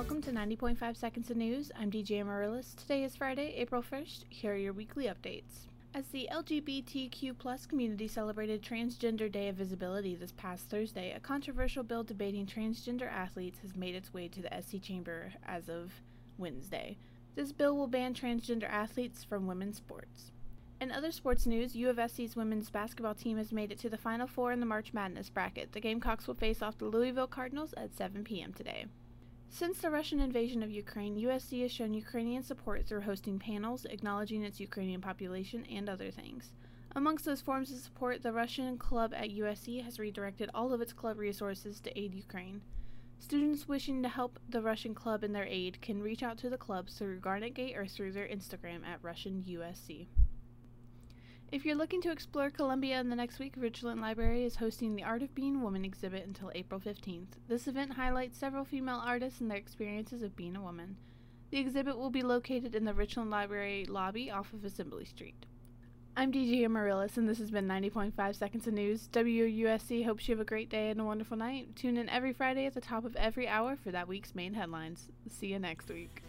Welcome to 90.5 Seconds of News. I'm DJ Amaryllis. Today is Friday, April 1st. Here are your weekly updates. As the LGBTQ community celebrated Transgender Day of Visibility this past Thursday, a controversial bill debating transgender athletes has made its way to the SC Chamber as of Wednesday. This bill will ban transgender athletes from women's sports. In other sports news, U of SC's women's basketball team has made it to the Final Four in the March Madness bracket. The Gamecocks will face off the Louisville Cardinals at 7 p.m. today. Since the Russian invasion of Ukraine, USC has shown Ukrainian support through hosting panels acknowledging its Ukrainian population and other things. Amongst those forms of support, the Russian club at USC has redirected all of its club resources to aid Ukraine. Students wishing to help the Russian club in their aid can reach out to the clubs through Garnet Gate or through their Instagram at Russian USC. If you're looking to explore Columbia in the next week, Richland Library is hosting the Art of Being Woman exhibit until April 15th. This event highlights several female artists and their experiences of being a woman. The exhibit will be located in the Richland Library lobby off of Assembly Street. I'm DJ Amaryllis, and this has been 90.5 Seconds of News. WUSC hopes you have a great day and a wonderful night. Tune in every Friday at the top of every hour for that week's main headlines. See you next week.